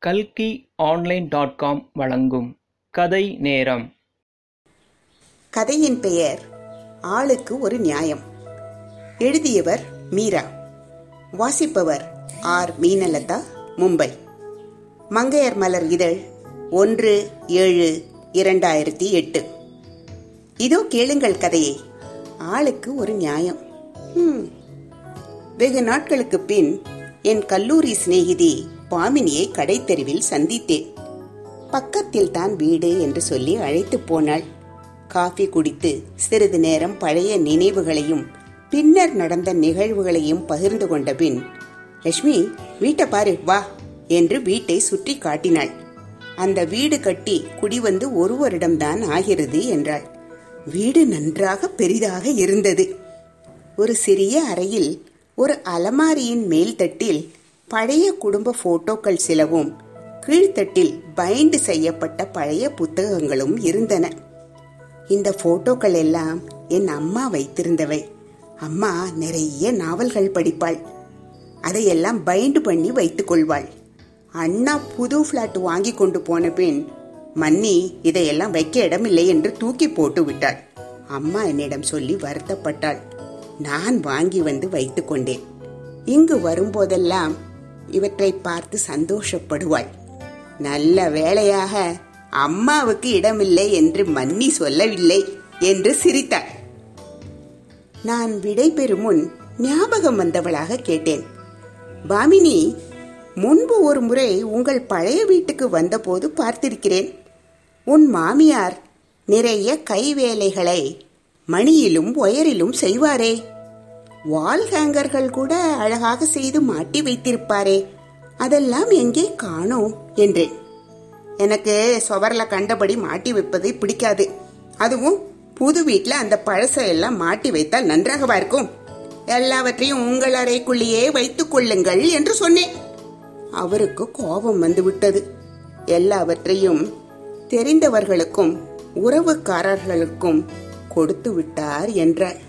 கல்கி online dot com வழங்கும் கதை நேரம். கதையின் பெயர் ஆளுக்கு ஒரு நியாயம். எழுதியவர் மீரா. வாசிப்பவர் ஆர் மீனலதா மும்பை. மங்கையர் மலர் இதழ் ஒன்று ஏழு இரண்டாயிரத்தி எட்டு. இதோ கேளுங்கள் கதையை ஆளுக்கு ஒரு நியாயம். வெகு நாட்களுக்கு பின் என் கல்லூரி சிநேகிதி பாமினியை கடைத்தெருவில் சந்தித்தேன். பக்கத்தில் தான் வீடு என்று சொல்லி அழைத்து போனாள். காஃபி குடித்து சிறிது நேரம் பழைய நினைவுகளையும் பின்னர் நடந்த நிகழ்வுகளையும் பகிர்ந்து கொண்ட பின் லட்சுமி வீட்டை பாரு வா என்று வீட்டை சுற்றி காட்டினாள். அந்த வீடு கட்டி குடிவந்து ஒரு வருடம்தான் ஆகிறது என்றாள். வீடு நன்றாக பெரிதாக இருந்தது. ஒரு சிறிய அறையில் ஒரு அலமாரியின் மேல் தட்டில் பழைய குடும்ப போட்டோக்கள் சிலவும் கீழ்த்தட்டில் பைண்ட் செய்யப்பட்ட பழைய புத்தகங்களும் இருந்தன. இந்த போட்டோக்கள் எல்லாம் என் அம்மா வைத்திருந்தவை. அம்மா நிறைய நாவல்கள் படிப்பாள். அதையெல்லாம் பைண்ட் பண்ணி வைத்துக் கொள்வாள். அண்ணா புது பிளாட் வாங்கி கொண்டு போன பின் மன்னி இதையெல்லாம் வைக்க இடமில்லை என்று தூக்கி போட்டு விட்டாள். அம்மா என்னிடம் சொல்லி வருத்தப்பட்டாள். நான் வாங்கி வந்து வைத்துக்கொண்டேன் இங்கு வரும்போதெல்லாம் இவற்றை பார்த்து சந்தோஷப்படுவாள். நல்ல வேளையாக அம்மாவுக்கு இடமில்லை என்று மன்னி சொல்லவில்லை என்று சிரித்தாள். நான் விடை பெறும் முன் ஞாபகம் வந்தவளாக கேட்டேன். பாமினி முன்பு ஒரு முறை உங்கள் பழைய வீட்டுக்கு வந்தபோது பார்த்திருக்கிறேன். உன் மாமியார் நிறைய கைவேலைகளை மணியிலும் ஒயரிலும் செய்வாரே. வால் ஹேங்கர்கள் கூட அழகாக செய்து மாட்டி வைத்திருப்பாரே. அதெல்லாம் எங்கே காணோம் என்றேன். எனக்கு சுவரில் கண்டபடி மாட்டி வைப்பது பிடிக்காது. அதுவும் புது வீட்டில் அந்த பழசை எல்லாம் மாட்டி வைத்தால் நன்றாகவா இருக்கும். எல்லாவற்றையும் உங்கள் அறைக்குள்ளேயே வைத்துக் கொள்ளுங்கள் என்று சொன்னேன். அவருக்கு கோபம் வந்து விட்டது எல்லாவற்றையும் தெரிந்தவர்களுக்கும் உறவுக்காரர்களுக்கும் கொடுத்து விட்டார் என்றார்.